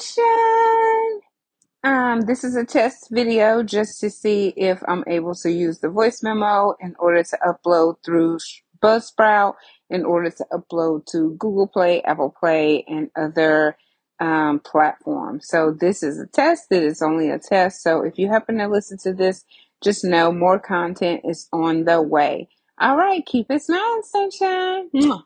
attention. Um, this is a test video just to see if I'm able to use the voice memo in order to upload through Buzzsprout, in order to upload to Google Play, Apple Play, and other um, platforms. So this is a test. It is only a test. So if you happen to listen to this, just know more content is on the way. All right, keep it smiling, sunshine. Mwah.